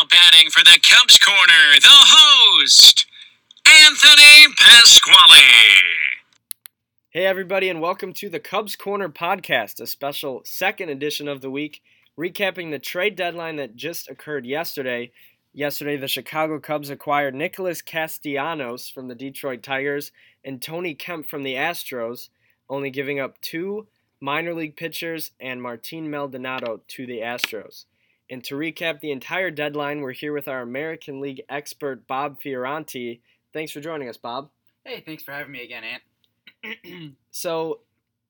Now batting for the Cubs corner, the host, Anthony Pasquale. Hey, everybody, and welcome to the Cubs Corner podcast, a special second edition of the week, recapping the trade deadline that just occurred yesterday. Yesterday, the Chicago Cubs acquired Nicholas Castellanos from the Detroit Tigers and Tony Kemp from the Astros, only giving up two minor league pitchers and Martin Maldonado to the Astros. And to recap the entire deadline, we're here with our American League expert, Bob Fioranti. Thanks for joining us, Bob. Hey, thanks for having me again, Ant. So,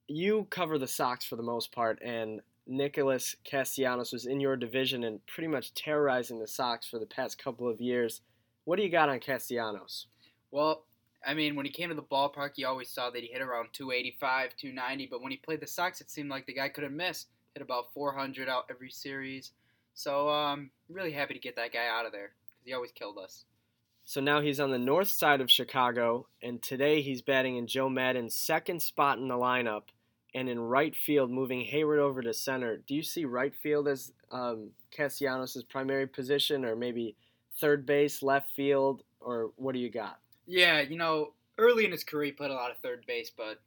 you cover the Sox for the most part, and Nicholas Castellanos was in your division and pretty much terrorizing the Sox for the past couple of years. What do you got on Castellanos? Well, I mean, when he came to the ballpark, you always saw that he hit around 285, 290, but when he played the Sox, it seemed like the guy couldn't miss. Hit about 400 out every series. So, um, really happy to get that guy out of there because he always killed us. So now he's on the north side of Chicago, and today he's batting in Joe Maddon's second spot in the lineup, and in right field, moving Heyward over to center. Do you see right field as um, Castellanos' primary position, or maybe third base, left field, or what do you got? Yeah, you know, early in his career, he played a lot of third base, but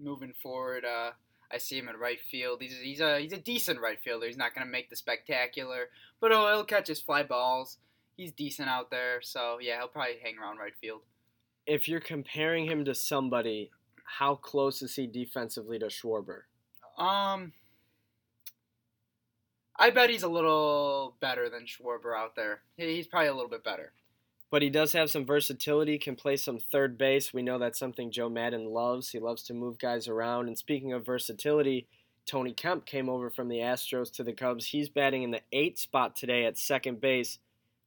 moving forward, uh, I see him in right field. He's, he's a he's a decent right fielder. He's not gonna make the spectacular, but he'll, he'll catch his fly balls. He's decent out there, so yeah, he'll probably hang around right field. If you're comparing him to somebody, how close is he defensively to Schwarber? Um, I bet he's a little better than Schwarber out there. He's probably a little bit better. But he does have some versatility, can play some third base. We know that's something Joe Maddon loves. He loves to move guys around. And speaking of versatility, Tony Kemp came over from the Astros to the Cubs. He's batting in the eighth spot today at second base.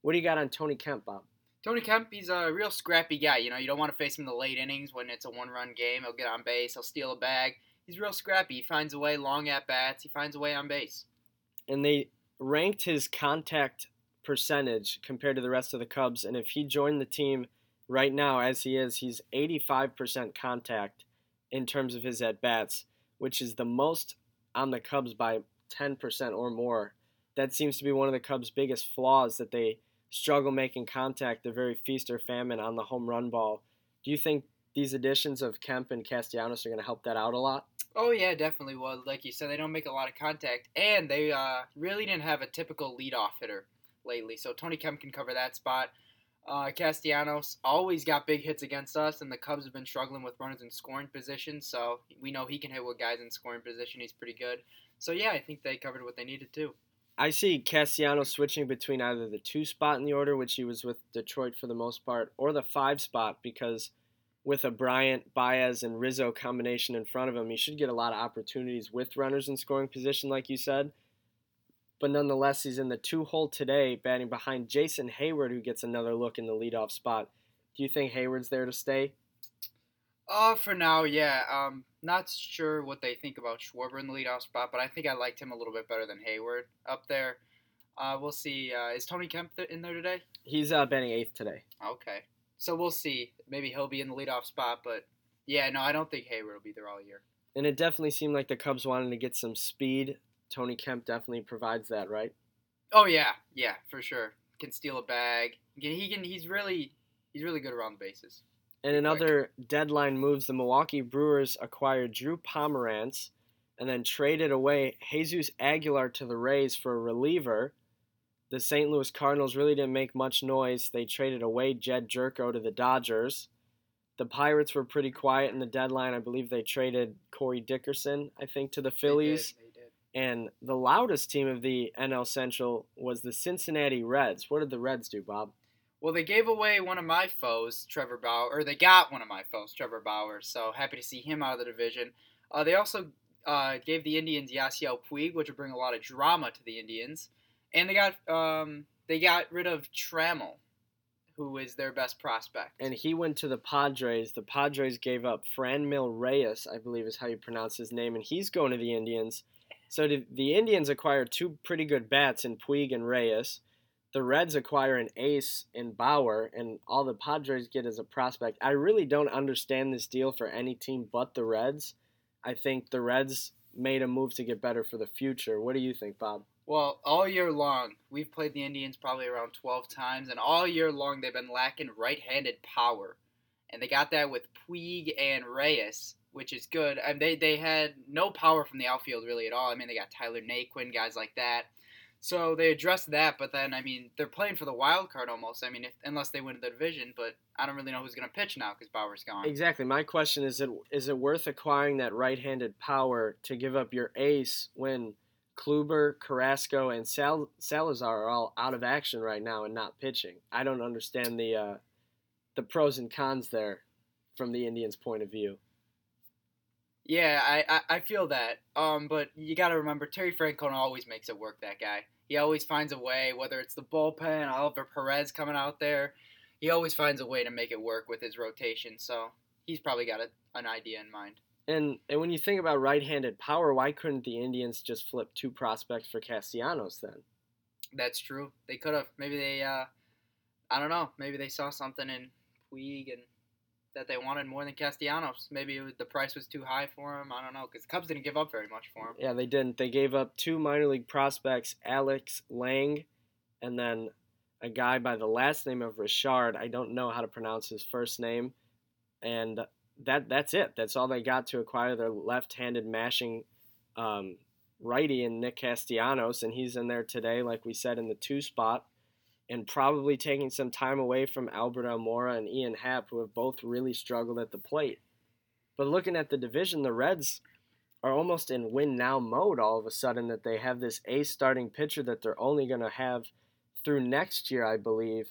What do you got on Tony Kemp, Bob? Tony Kemp, he's a real scrappy guy. You know, you don't want to face him in the late innings when it's a one-run game. He'll get on base. He'll steal a bag. He's real scrappy. He finds a way long at bats. He finds a way on base. And they ranked his contact percentage compared to the rest of the Cubs. And if he joined the team right now, as he is, he's 85% contact in terms of his at bats, which is the most on the Cubs by 10% or more. That seems to be one of the Cubs' biggest flaws that they struggle making contact. They're very feast or famine on the home run ball. Do you think these additions of Kemp and Castellanos are going to help that out a lot? Oh yeah, definitely. Well, like you said, they don't make a lot of contact, and they uh, really didn't have a typical leadoff hitter lately. So Tony Kemp can cover that spot. Uh, Castellanos always got big hits against us, and the Cubs have been struggling with runners in scoring position. So we know he can hit with guys in scoring position. He's pretty good. So yeah, I think they covered what they needed to. I see Castellanos switching between either the two spot in the order, which he was with Detroit for the most part, or the five spot because with a Bryant, Baez, and Rizzo combination in front of him, he should get a lot of opportunities with runners in scoring position, like you said. But nonetheless, he's in the two hole today, batting behind Jason Heyward, who gets another look in the leadoff spot. Do you think Heyward's there to stay? Uh, for now, yeah. Um, not sure what they think about Schwarber in the leadoff spot, but I think I liked him a little bit better than Heyward up there. Uh, we'll see. Uh, is Tony Kemp th- in there today? He's uh, batting eighth today. Okay. So we'll see. Maybe he'll be in the leadoff spot, but yeah, no, I don't think Heyward will be there all year. And it definitely seemed like the Cubs wanted to get some speed. Tony Kemp definitely provides that, right? Oh yeah, yeah, for sure. Can steal a bag. He can. He's really he's really good around the bases. And in other deadline moves, the Milwaukee Brewers acquired Drew Pomeranz and then traded away Jesus Aguilar to the Rays for a reliever. The St. Louis Cardinals really didn't make much noise. They traded away Jedd Gyorko to the Dodgers. The Pirates were pretty quiet in the deadline. I believe they traded Corey Dickerson, I think, to the Phillies. They did, they. And the loudest team of the NL Central was the Cincinnati Reds. What did the Reds do, Bob? Well, they gave away one of my foes, Trevor Bauer, or they got one of my foes, Trevor Bauer. So happy to see him out of the division. Uh, they also uh, gave the Indians Yasiel Puig, which would bring a lot of drama to the Indians, and they got um, they got rid of Trammell, who is their best prospect. and he went to the Padres. The Padres gave up Franmil Reyes, I believe is how you pronounce his name, and he's going to the Indians. So the Indians acquire two pretty good bats in Puig and Reyes. The Reds acquire an ace in Bauer, and all the Padres get is a prospect. I really don't understand this deal for any team but the Reds. I think the Reds made a move to get better for the future. What do you think, Bob? Well, all year long, we've played the Indians probably around 12 times, and all year long they've been lacking right handed power. And they got that with Puig and Reyes, which is good. And they, they had no power from the outfield really at all. I mean, they got Tyler Naquin, guys like that. So they addressed that, but then, I mean, they're playing for the wild card almost. I mean, if, unless they win the division, but I don't really know who's going to pitch now because Bauer's gone. Exactly. My question is: it is it worth acquiring that right-handed power to give up your ace when Kluber, Carrasco, and Sal- Salazar are all out of action right now and not pitching? I don't understand the uh, the pros and cons there from the Indians' point of view. Yeah, I, I, I feel that. Um, but you got to remember, Terry Francona always makes it work. That guy, he always finds a way. Whether it's the bullpen, Oliver Perez coming out there, he always finds a way to make it work with his rotation. So he's probably got a, an idea in mind. And and when you think about right-handed power, why couldn't the Indians just flip two prospects for Castellanos then? That's true. They could have. Maybe they. Uh, I don't know. Maybe they saw something in Puig and that they wanted more than Castellanos. Maybe was, the price was too high for him. I don't know because Cubs didn't give up very much for him. Yeah, they didn't. They gave up two minor league prospects, Alex Lang, and then a guy by the last name of Richard. I don't know how to pronounce his first name, and that that's it. That's all they got to acquire their left-handed mashing um, righty in Nick Castellanos, and he's in there today, like we said, in the two spot and probably taking some time away from Albert Almora and Ian Happ, who have both really struggled at the plate. But looking at the division, the Reds are almost in win now mode all of a sudden that they have this ace starting pitcher that they're only going to have through next year, I believe.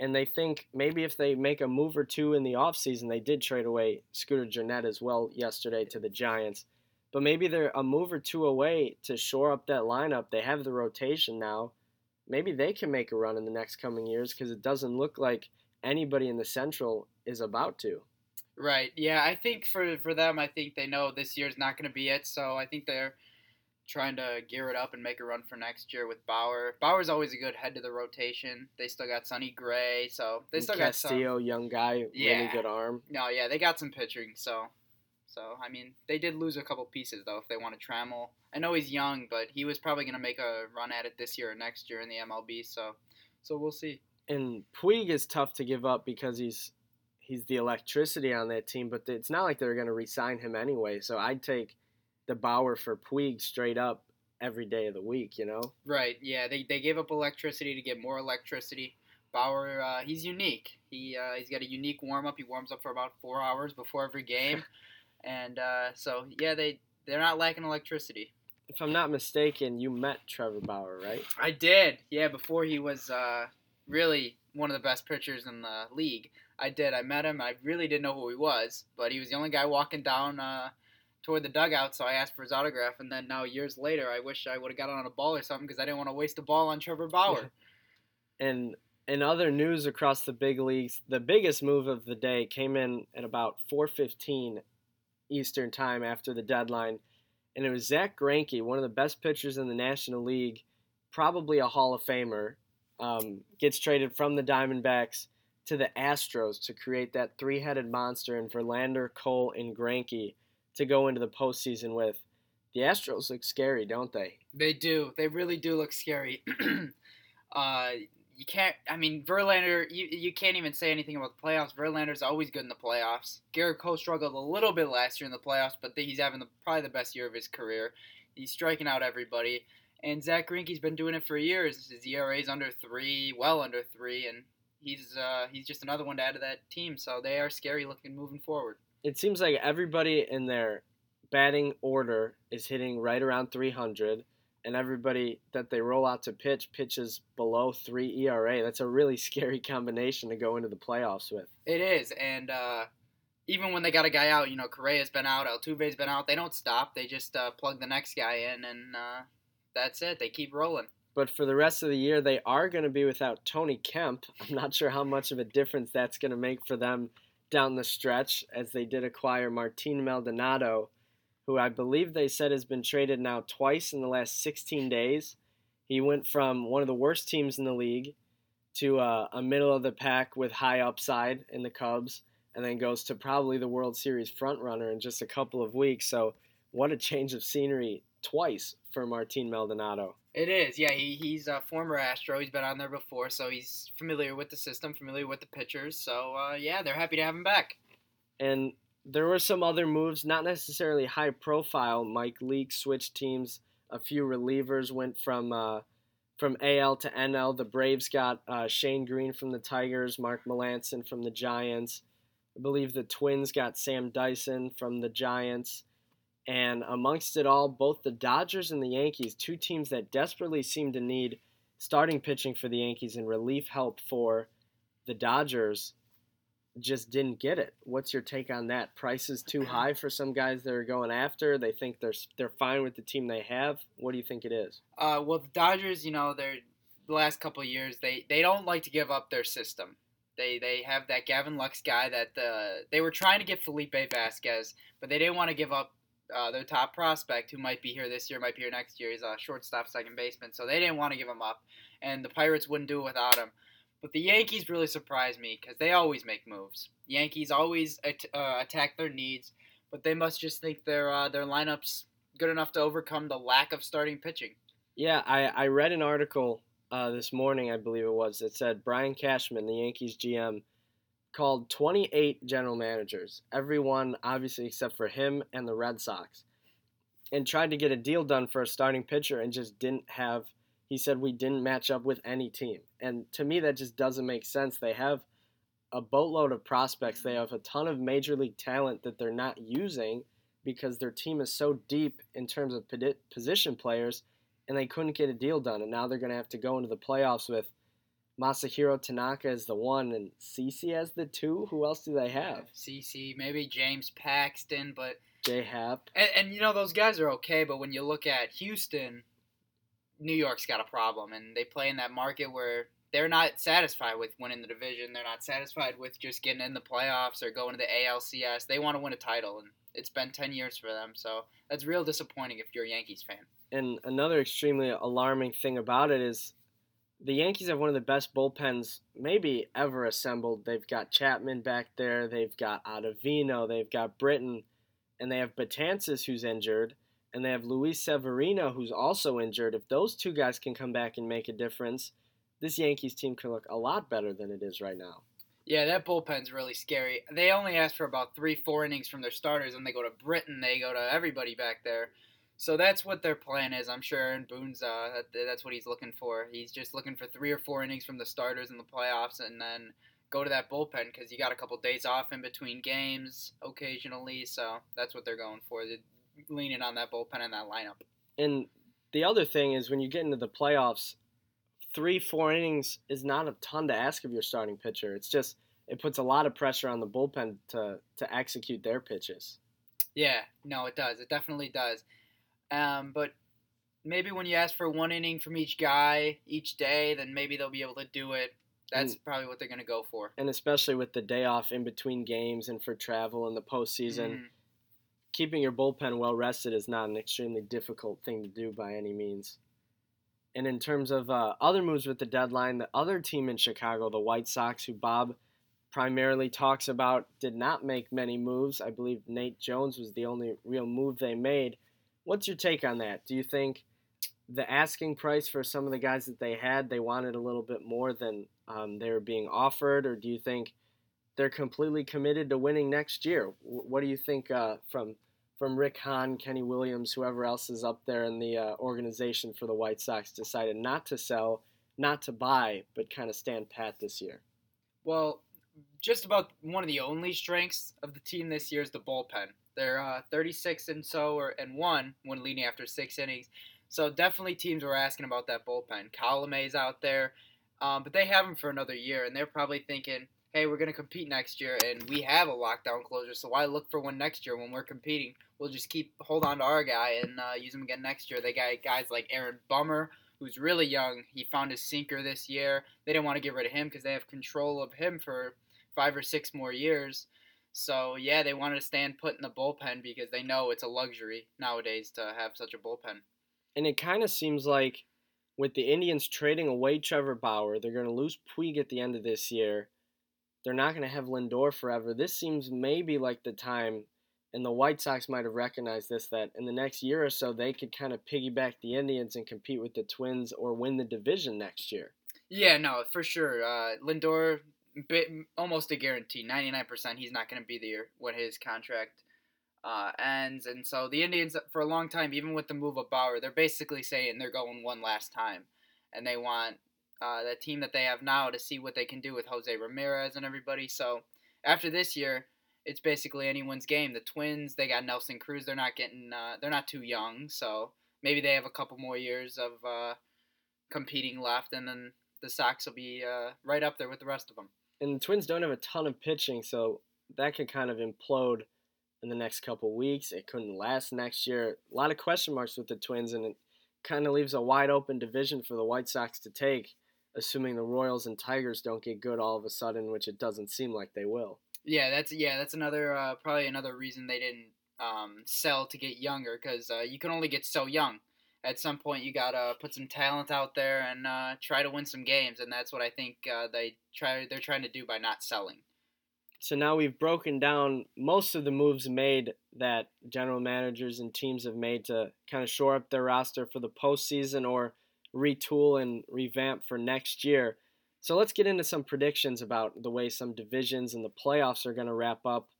And they think maybe if they make a move or two in the offseason, they did trade away Scooter Gennett as well yesterday to the Giants. But maybe they're a move or two away to shore up that lineup. They have the rotation now maybe they can make a run in the next coming years because it doesn't look like anybody in the Central is about to. Right. Yeah, I think for for them, I think they know this year's not going to be it. So I think they're trying to gear it up and make a run for next year with Bauer. Bauer's always a good head to the rotation. They still got Sonny Gray, so they And still Castillo, got some. young guy, really Yeah. good arm. No, yeah, they got some pitching. So, so I mean, they did lose a couple pieces though. If they want to Trammell, I know he's young, but he was probably going to make a run at it this year or next year in the MLB. So, so we'll see. And Puig is tough to give up because he's he's the electricity on that team, but it's not like they're going to re-sign him anyway. So I'd take the Bauer for Puig straight up every day of the week. You know. Right. Yeah. They, they gave up electricity to get more electricity. Bauer, uh, he's unique. He uh, he's got a unique warm up. He warms up for about four hours before every game, and uh, so yeah, they they're not lacking electricity. If I'm not mistaken, you met Trevor Bauer, right? I did. Yeah, before he was uh, really one of the best pitchers in the league. I did. I met him. I really didn't know who he was, but he was the only guy walking down uh, toward the dugout, so I asked for his autograph. And then now, years later, I wish I would have gotten on a ball or something because I didn't want to waste a ball on Trevor Bauer. And in other news across the big leagues, the biggest move of the day came in at about 4:15 Eastern time after the deadline, and it was Zach Greinke, one of the best pitchers in the National League, probably a Hall of Famer, um, gets traded from the Diamondbacks to the Astros to create that three-headed monster in Verlander, Cole, and Greinke to go into the postseason with. The Astros look scary, don't they? They do. They really do look scary. uh, you can't. I mean, Verlander. You you can't even say anything about the playoffs. Verlander's always good in the playoffs. Gerrit Cole struggled a little bit last year in the playoffs, but he's having the, probably the best year of his career. He's striking out everybody. And Zach Greinke's been doing it for years. His ERA is under three, well under three, and he's uh, he's just another one to add to that team. So they are scary looking moving forward. it seems like everybody in their batting order is hitting right around 300 and everybody that they roll out to pitch pitches below 3 ERA. That's a really scary combination to go into the playoffs with. It is, and uh, even when they got a guy out, you know, Correa's been out, Altuve's been out. They don't stop. They just uh, plug the next guy in, and uh, that's it. They keep rolling. But for the rest of the year, they are going to be without Tony Kemp. I'm not sure how much of a difference that's going to make for them down the stretch, as they did acquire Martin Maldonado, who I believe they said has been traded now twice in the last 16 days. He went from one of the worst teams in the league to uh, a middle of the pack with high upside in the Cubs, and then goes to probably the World Series frontrunner in just a couple of weeks. So, what a change of scenery twice for Martin Maldonado. It is, yeah. He, he's a former Astro. He's been on there before, so he's familiar with the system, familiar with the pitchers. So uh, yeah, they're happy to have him back. And there were some other moves, not necessarily high profile. Mike Leake switched teams. A few relievers went from uh, from AL to NL. The Braves got uh, Shane Greene from the Tigers, Mark Melancon from the Giants. I believe the Twins got Sam Dyson from the Giants. And amongst it all, both the Dodgers and the Yankees, two teams that desperately seem to need starting pitching for the Yankees and relief help for the Dodgers, just didn't get it. What's your take on that? Prices too high for some guys that are going after. They think they're they're fine with the team they have. What do you think it is? Uh, well, the Dodgers, you know, they're the last couple of years they they don't like to give up their system. They they have that Gavin Lux guy that uh, they were trying to get Felipe Vasquez, but they didn't want to give up uh, their top prospect, who might be here this year, might be here next year. He's a shortstop, second baseman, so they didn't want to give him up, and the Pirates wouldn't do it without him. But the Yankees really surprised me because they always make moves. Yankees always at- uh, attack their needs, but they must just think their uh, their lineups good enough to overcome the lack of starting pitching. Yeah, I, I read an article uh, this morning, I believe it was, that said Brian Cashman, the Yankees GM, called 28 general managers, everyone obviously except for him and the Red Sox, and tried to get a deal done for a starting pitcher and just didn't have. He said we didn't match up with any team, and to me that just doesn't make sense. They have a boatload of prospects. They have a ton of major league talent that they're not using because their team is so deep in terms of position players, and they couldn't get a deal done. And now they're going to have to go into the playoffs with Masahiro Tanaka as the one and CC as the two. Who else do they have? CC, maybe James Paxton, but J Happ. And, and you know those guys are okay, but when you look at Houston, New York's got a problem, and they play in that market where they're not satisfied with winning the division. They're not satisfied with just getting in the playoffs or going to the ALCS. They want to win a title, and it's been 10 years for them. So that's real disappointing if you're a Yankees fan. And another extremely alarming thing about it is the Yankees have one of the best bullpens maybe ever assembled. They've got Chapman back there, they've got Ottavino, they've got Britton, and they have Betances who's injured, and they have Luis Severino who's also injured. If those two guys can come back and make a difference, this Yankees team can look a lot better than it is right now. Yeah, that bullpen's really scary. They only ask for about three, four innings from their starters, and they go to Britton, they go to everybody back there. So that's what their plan is. I'm sure And Boone's uh, that, that's what he's looking for. He's just looking for three or four innings from the starters in the playoffs, and then go to that bullpen because you got a couple days off in between games occasionally. So that's what they're going for. They're leaning on that bullpen and that lineup. And the other thing is when you get into the playoffs, three, four innings is not a ton to ask of your starting pitcher. It's just it puts a lot of pressure on the bullpen to to execute their pitches. Yeah, no, it does. It definitely does. Um, but maybe when you ask for one inning from each guy each day, then maybe they'll be able to do it. That's And- probably what they're going to go for. And especially with the day off in between games and for travel in the postseason, Mhm. keeping your bullpen well rested is not an extremely difficult thing to do by any means. And in terms of uh, other moves with the deadline, the other team in Chicago, the White Sox, who Bob primarily talks about, did not make many moves. I believe Nate Jones was the only real move they made. What's your take on that? Do you think the asking price for some of the guys that they had, they wanted a little bit more than um, they were being offered, or do you think they're completely committed to winning next year? What do you think uh, from from Rick Hahn, Kenny Williams, whoever else is up there in the uh, organization for the White Sox, decided not to sell, not to buy, but kind of stand pat this year? Well, just about one of the only strengths of the team this year is the bullpen. They're uh, 36 and so or and one when leading after six innings. So definitely teams were asking about that bullpen. Colome's out there, um, but they have him for another year, and they're probably thinking, "Hey, we're going to compete next year, and we have a lockdown closure, so why look for one next year when we're competing? We'll just keep hold on to our guy and uh, use him again next year." They got guys like Aaron Bummer, who's really young. He found his sinker this year. They didn't want to get rid of him because they have control of him for five or six more years. So yeah, they wanted to stand put in the bullpen because they know it's a luxury nowadays to have such a bullpen. And it kind of seems like with the Indians trading away Trevor Bauer, they're going to lose Puig at the end of this year. They're not going to have Lindor forever. This seems maybe like the time, and the White Sox might have recognized this that in the next year or so they could kind of piggyback the Indians and compete with the Twins or win the division next year. Yeah, no, for sure. Uh, Lindor, bit, almost a guarantee, ninety nine percent. He's not going to be there when his contract uh, ends, and so the Indians for a long time, even with the move of Bauer, they're basically saying they're going one last time, and they want uh, the team that they have now to see what they can do with Jose Ramirez and everybody. So after this year, it's basically anyone's game. The Twins, they got Nelson Cruz. They're not getting, uh, they're not too young, so maybe they have a couple more years of uh, competing left, and then the Sox will be uh, right up there with the rest of them. And the Twins don't have a ton of pitching, so that could kind of implode in the next couple weeks. It couldn't last next year. A lot of question marks with the Twins, and it kind of leaves a wide open division for the White Sox to take, assuming the Royals and Tigers don't get good all of a sudden, which it doesn't seem like they will. Yeah, that's yeah, that's another uh, probably another reason they didn't um, sell to get younger because uh, you can only get so young. At some point, you gotta put some talent out there and uh, try to win some games, and that's what I think uh, they try. They're trying to do by not selling. So now we've broken down most of the moves made that general managers and teams have made to kind of shore up their roster for the postseason or retool and revamp for next year. So let's get into some predictions about the way some divisions and the playoffs are going to wrap up.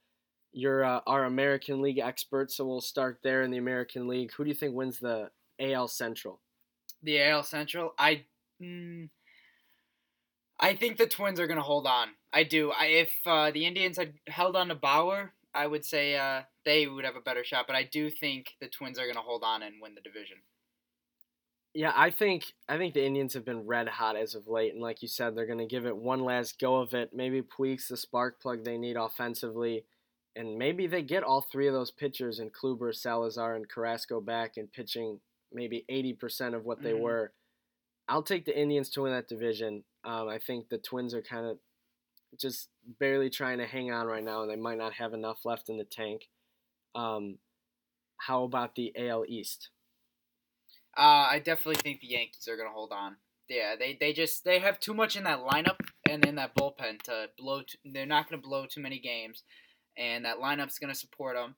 You're uh, our American League expert, so we'll start there in the American League. Who do you think wins the AL Central? The AL Central, I, mm, I think the Twins are going to hold on. I do. I, if uh, the Indians had held on to Bauer, I would say uh, they would have a better shot. But I do think the Twins are going to hold on and win the division. Yeah, I think I think the Indians have been red hot as of late, and like you said, they're going to give it one last go of it. Maybe Puig's the spark plug they need offensively, and maybe they get all three of those pitchers in Kluber, Salazar, and Carrasco back and pitching maybe eighty percent of what they Mhm. were. I'll take the Indians to win that division. Um, I think the Twins are kind of just barely trying to hang on right now, and they might not have enough left in the tank. Um, how about the AL East? I definitely think the Yankees are going to hold on. Yeah, they, they just they have too much in that lineup and in that bullpen to blow. T- they're not going to blow too many games, and that lineup's going to support them.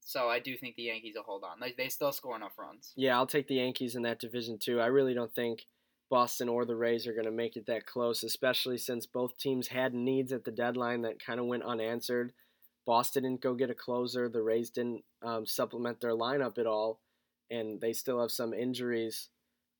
So I do think the Yankees will hold on. They, they still score enough runs. Yeah, I'll take the Yankees in that division too. I really don't think Boston or the Rays are going to make it that close, especially since both teams had needs at the deadline that kind of went unanswered. Boston didn't go get a closer. The Rays didn't um, supplement their lineup at all, and they still have some injuries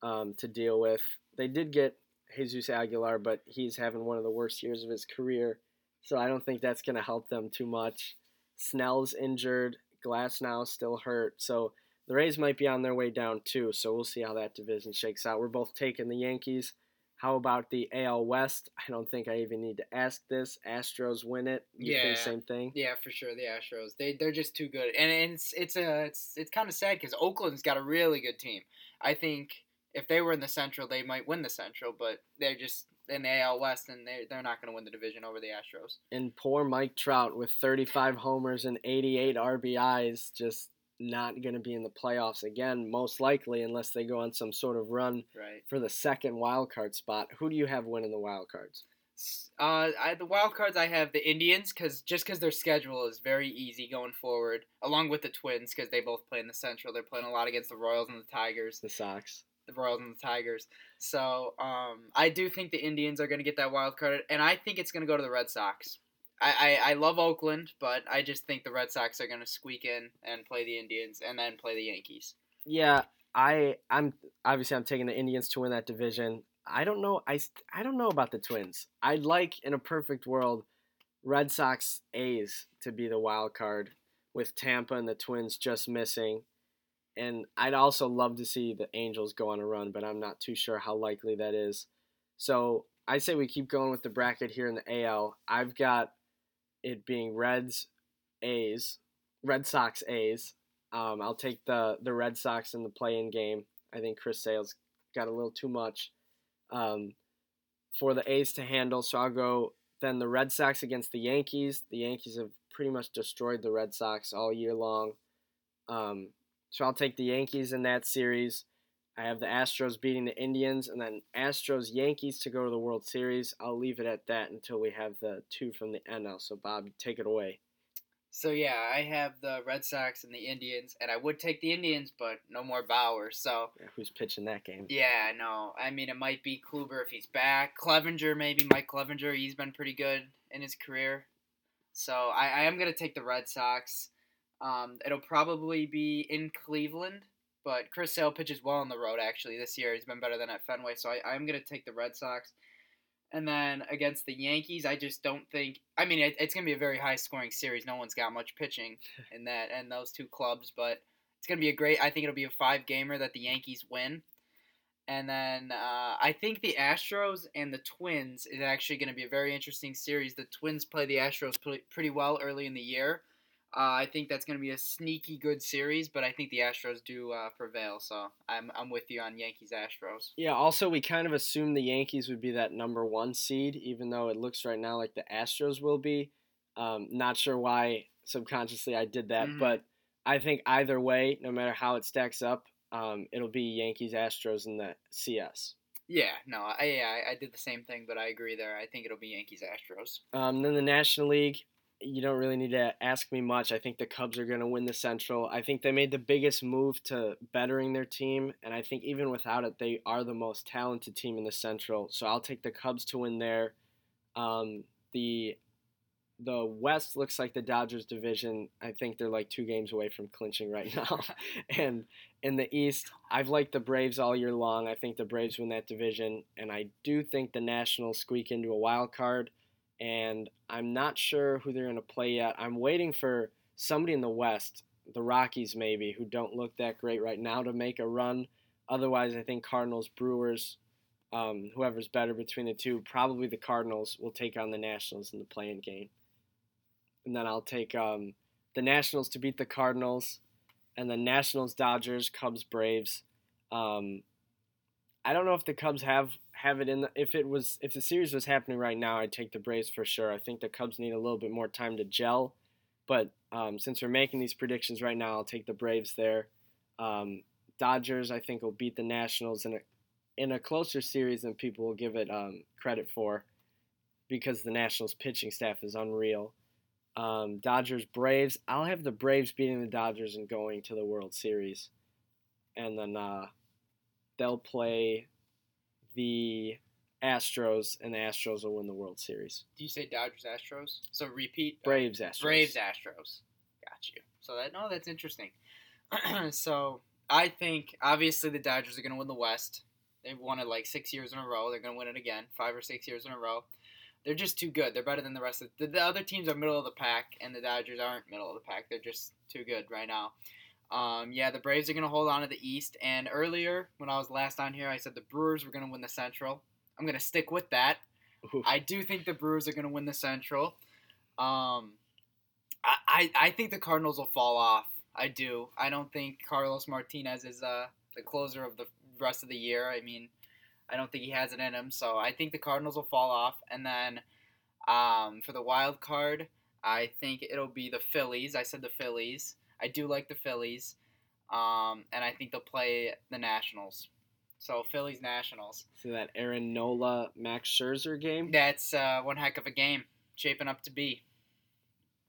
um, to deal with. They did get Jesus Aguilar, but he's having one of the worst years of his career, so I don't think that's going to help them too much. Snell's injured. Glasnow still hurt, so the Rays might be on their way down too, so we'll see how that division shakes out. We're both taking the Yankees. How about the AL West? I don't think I even need to ask this. Astros win it. You Yeah. think same thing? Yeah, for sure. The Astros, they they're just too good, and it's it's a it's it's kind of sad because Oakland's got a really good team. I think if they were in the Central, they might win the Central, but they're just in the AL West, and they they're not going to win the division over the Astros. And poor Mike Trout with 35 homers and 88 RBIs, just not going to be in the playoffs again, most likely, unless they go on some sort of run Right. for the second wild card spot. Who do you have winning the wild cards? Uh, I, the wild cards I have the Indians because just because their schedule is very easy going forward, along with the Twins because they both play in the Central. They're playing a lot against the Royals and the Tigers. The Sox. the Royals and the Tigers. So um, I do think the Indians are going to get that wild card, and I think it's going to go to the Red Sox. I, I, I love Oakland, but I just think the Red Sox are going to squeak in and play the Indians, and then play the Yankees. Yeah, I I'm obviously I'm taking the Indians to win that division. I don't know I I don't know about the Twins. I'd like in a perfect world Red Sox A's to be the wild card with Tampa and the Twins just missing. And I'd also love to see the Angels go on a run, but I'm not too sure how likely that is. So I say we keep going with the bracket here in the AL. I've got it being Reds, A's, Red Sox, A's. Um, I'll take the the Red Sox in the play-in game. I think Chris Sale's got a little too much um, for the A's to handle, so I'll go then the Red Sox against the Yankees. The Yankees have pretty much destroyed the Red Sox all year long. Um, so I'll take the Yankees in that series. I have the Astros beating the Indians, and then Astros Yankees to go to the World Series. I'll leave it at that until we have the two from the NL. So Bob, take it away. So yeah, I have the Red Sox and the Indians, and I would take the Indians, but no more Bauer. So Yeah, Who's pitching that game? yeah, no, I mean it might be Kluber if he's back. Clevinger maybe Mike Clevinger. He's been pretty good in his career. So I, I am gonna take the Red Sox. Um, it'll probably be in Cleveland, but Chris Sale pitches well on the road actually this year. He's been better than at Fenway, so I, I'm gonna take the Red Sox. And then against the Yankees, I just don't think. I mean, it, it's gonna be a very high scoring series. No one's got much pitching in that and those two clubs, but it's gonna be a great. I think it'll be a five gamer that the Yankees win. And then uh, I think the Astros and the Twins is actually going to be a very interesting series. The Twins play the Astros pretty well early in the year. Uh, I think that's going to be a sneaky good series, but I think the Astros do uh, prevail. So I'm, I'm with you on Yankees Astros. Yeah, also, we kind of assumed the Yankees would be that number one seed, even though it looks right now like the Astros will be. Um, not sure why subconsciously I did that, Mhm. but I think either way, no matter how it stacks up, um, it'll be Yankees Astros in the CS. Yeah, no, I, yeah, I did the same thing, but I agree there. I think it'll be Yankees Astros. Um, then the National League, you don't really need to ask me much. I think the Cubs are going to win the Central. I think they made the biggest move to bettering their team, and I think even without it, they are the most talented team in the Central. So I'll take the Cubs to win there. Um, the the West looks like the Dodgers division. I think they're like two games away from clinching right now. and in the East, I've liked the Braves all year long. I think the Braves win that division, and I do think the Nationals squeak into a wild card. And I'm not sure who they're going to play yet. I'm waiting for somebody in the West, the Rockies maybe, who don't look that great right now, to make a run. Otherwise, I think Cardinals, Brewers, um, whoever's better between the two, probably the Cardinals will take on the Nationals in the playing game. And then I'll take um, the Nationals to beat the Cardinals, and then Nationals, Dodgers, Cubs, Braves. Um, I don't know if the Cubs have have it in. The, if it was if the series was happening right now, I'd take the Braves for sure. I think the Cubs need a little bit more time to gel, but um, since we're making these predictions right now, I'll take the Braves there. Um, Dodgers, I think, will beat the Nationals in a in a closer series than people will give it um, credit for, because the Nationals pitching staff is unreal. Um, Dodgers, Braves. I'll have the Braves beating the Dodgers and going to the World Series, and then uh, they'll play the Astros, and the Astros will win the World Series. Do you say Dodgers Astros? So repeat. Braves, Astros. Braves Astros. Got you. So that no, that's interesting. so I think obviously the Dodgers are going to win the West. They've won it like six years in a row. They're going to win it again, five or six years in a row. They're just too good. They're better than the rest of the, the other teams are middle of the pack, and the Dodgers aren't middle of the pack. They're just too good right now. Um, yeah, the Braves are going to hold on to the East. And earlier, when I was last on here, I said the Brewers were going to win the Central. I'm going to stick with that. Ooh. I do think the Brewers are going to win the Central. Um, I, I, I think the Cardinals will fall off. I do. I don't think Carlos Martinez is uh, the closer of the rest of the year. I mean, I don't think he has it in him. So I think the Cardinals will fall off. And then um, for the wild card, I think it'll be the Phillies. I said the Phillies. I do like the Phillies. Um, and I think they'll play the Nationals. So Phillies Nationals. See that Aaron Nola Max Scherzer game? That's uh, one heck of a game shaping up to be.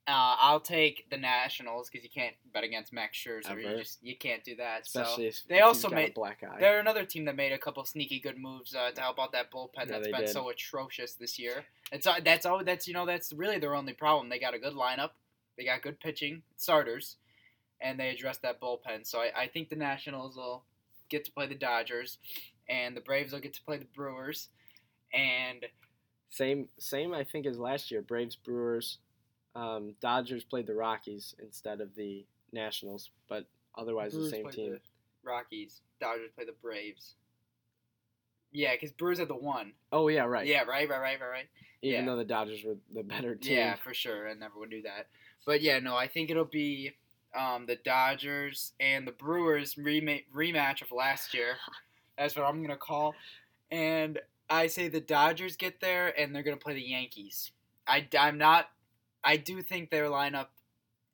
Uh, I'll take the Nationals because you can't bet against Max Scherzer. You just you can't do that. Especially so if they if also made- a black eye. they're another team that made a couple sneaky good moves uh, to help out that bullpen Yeah, that's been did. so atrocious this year. It's uh, that's all that's you know that's really their only problem. They got a good lineup, they got good pitching starters, and they address that bullpen. So I, I think the Nationals will get to play the Dodgers, and the Braves will get to play the Brewers, and Same same I think as last year. Braves Brewers. Um, Dodgers played the Rockies instead of the Nationals, but otherwise Brewers the same team. the Rockies. Dodgers play the Braves. Yeah, because Brewers had the one. Oh yeah, right. Yeah, right, right, right, right, right. Even yeah. though the Dodgers were the better team. Yeah, for sure. I never would do that. But yeah, no, I think it'll be um, the Dodgers and the Brewers rema- rematch of last year. That's what I'm gonna call. And I say the Dodgers get there and they're gonna play the Yankees. I I'm not. I do think their lineup,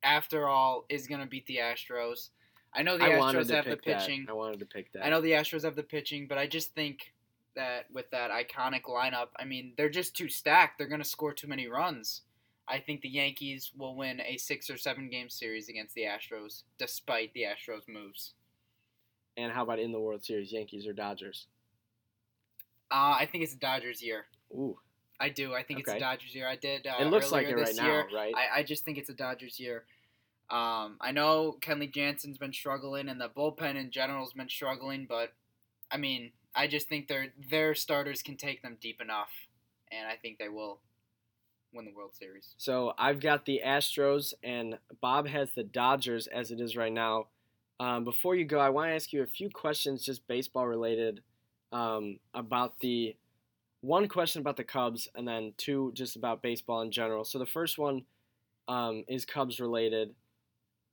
after all, is gonna beat the Astros. I know the I Astros have the pick that. pitching. I wanted to pick that. I know the Astros have the pitching, but I just think that with that iconic lineup, I mean, they're just too stacked. They're going to score too many runs. I think the Yankees will win a six or seven game series against the Astros, despite the Astros' moves. And how about in the World Series, Yankees or Dodgers? Uh, I think it's the Dodgers' year. Ooh, I do. I think it's Okay. the Dodgers' year. I did. Uh, it looks like it right this now, right? I, I just think it's a Dodgers year. Um, I know Kenley Jansen's been struggling, and the bullpen in general's been struggling, but I mean, I just think their their starters can take them deep enough, and I think they will win the World Series. So I've got the Astros, and Bob has the Dodgers as it is right now. Um, before you go, I want to ask you a few questions, just baseball related, um, about the one question about the Cubs, and then two just about baseball in general. So the first one um, is Cubs related.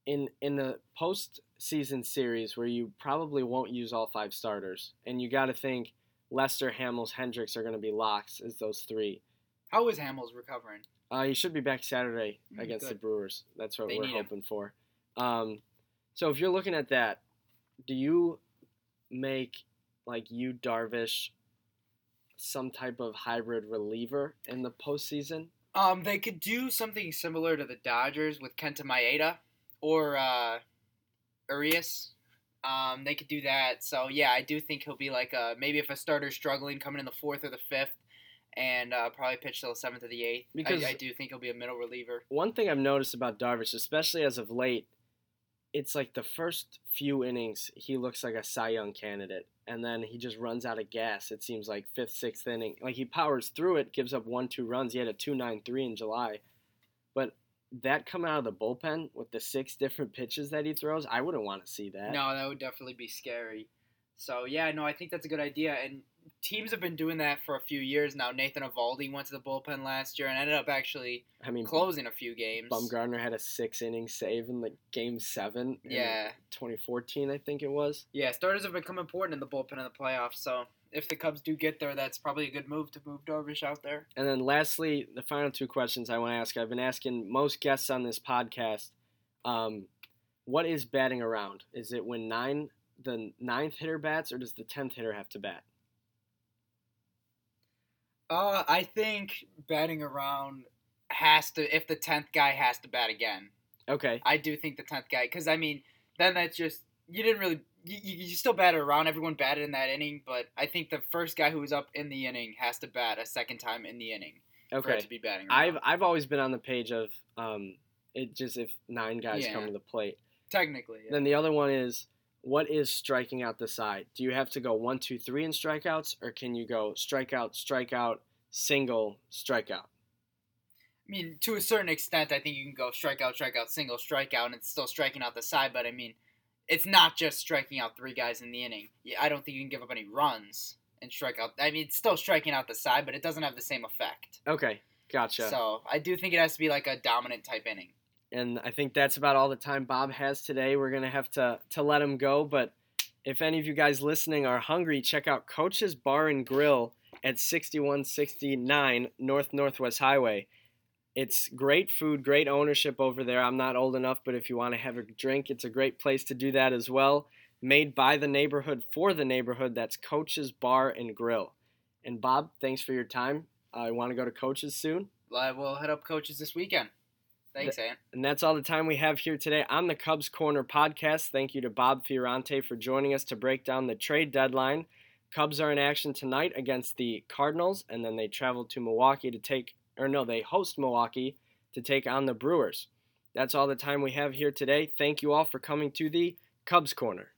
In in the postseason series, where you probably won't use all five starters, and you got to think Lester, Hamels, Hendricks are going to be locks as those three. How is Hamels recovering? Uh, he should be back Saturday Mm, against the. Brewers. That's what They we're need him. hoping for. Um, so if you're looking at that, do you make like you Darvish some type of hybrid reliever in the postseason? Um, they could do something similar to the Dodgers with Kenta Maeda or uh, Urias. Um, they could do that. So yeah, I do think he'll be like uh maybe if a starter's struggling, coming in the fourth or the fifth, and uh, probably pitch till the seventh or the eighth. Because- I, I do think he'll be a middle reliever. One thing I've noticed about Darvish, especially as of late, it's like the first few innings he looks like a Cy Young candidate, and then he just runs out of gas. It seems like fifth, sixth inning, like he powers through it, gives up one, two runs. He had a two nine three in July, but that coming out of the bullpen with the six different pitches that he throws, I wouldn't want to see that. No, that would definitely be scary. So yeah, no, I think that's a good idea. And teams have been doing that for a few years now. Nathan Eovaldi went to the bullpen last year and ended up actually I mean, closing a few games. Bumgarner had a six inning save in like game seven. in Yeah. 2014, I think it was. Yeah, starters have become important in the bullpen in the playoffs. So if the Cubs do get there, that's probably a good move to move Darvish out there. And then lastly, the final two questions I want to ask. I've been asking most guests on this podcast, um, what is batting around? Is it when nine the ninth hitter bats, or does the tenth hitter have to bat? Uh, I think batting around has to if the tenth guy has to bat again. Okay, I do think the tenth guy because I mean then that's just you didn't really you, you still batted around. Everyone batted in that inning, but I think the first guy who was up in the inning has to bat a second time in the inning okay. to be batting. I've I've always been on the page of um, it just if nine guys come to the plate. technically. Yeah. Then the other one is what is striking out the side? Do you have to go one, two, three in strikeouts, or can you go strikeout, strikeout, single, strikeout? I mean, to a certain extent, I think you can go strikeout, strikeout, single, strikeout, and it's still striking out the side. But I mean, it's not just striking out three guys in the inning. Yeah, I don't think you can give up any runs and strike out. I mean, it's still striking out the side, but it doesn't have the same effect. Okay, gotcha. So I do think it has to be like a dominant type inning. And I think that's about all the time Bob has today. We're gonna have to to let him go, but if any of you guys listening are hungry, check out Coach's Bar and Grill at 6169 North Northwest Highway. It's great food, great ownership over there. I'm not old enough, but if you want to have a drink, it's a great place to do that as well. Made by the neighborhood for the neighborhood. That's Coach's Bar and Grill. And Bob, thanks for your time. I want to go to Coach's soon. Uh, We'll head up Coach's this weekend. Thanks, Ant. And that's all the time we have here today on the Cubs Corner podcast. Thank you to Bob Fiorante for joining us to break down the trade deadline. Cubs are in action tonight against the Cardinals, and then they travel to Milwaukee to take, or no, they host Milwaukee to take on the Brewers. That's all the time we have here today. Thank you all for coming to the Cubs Corner.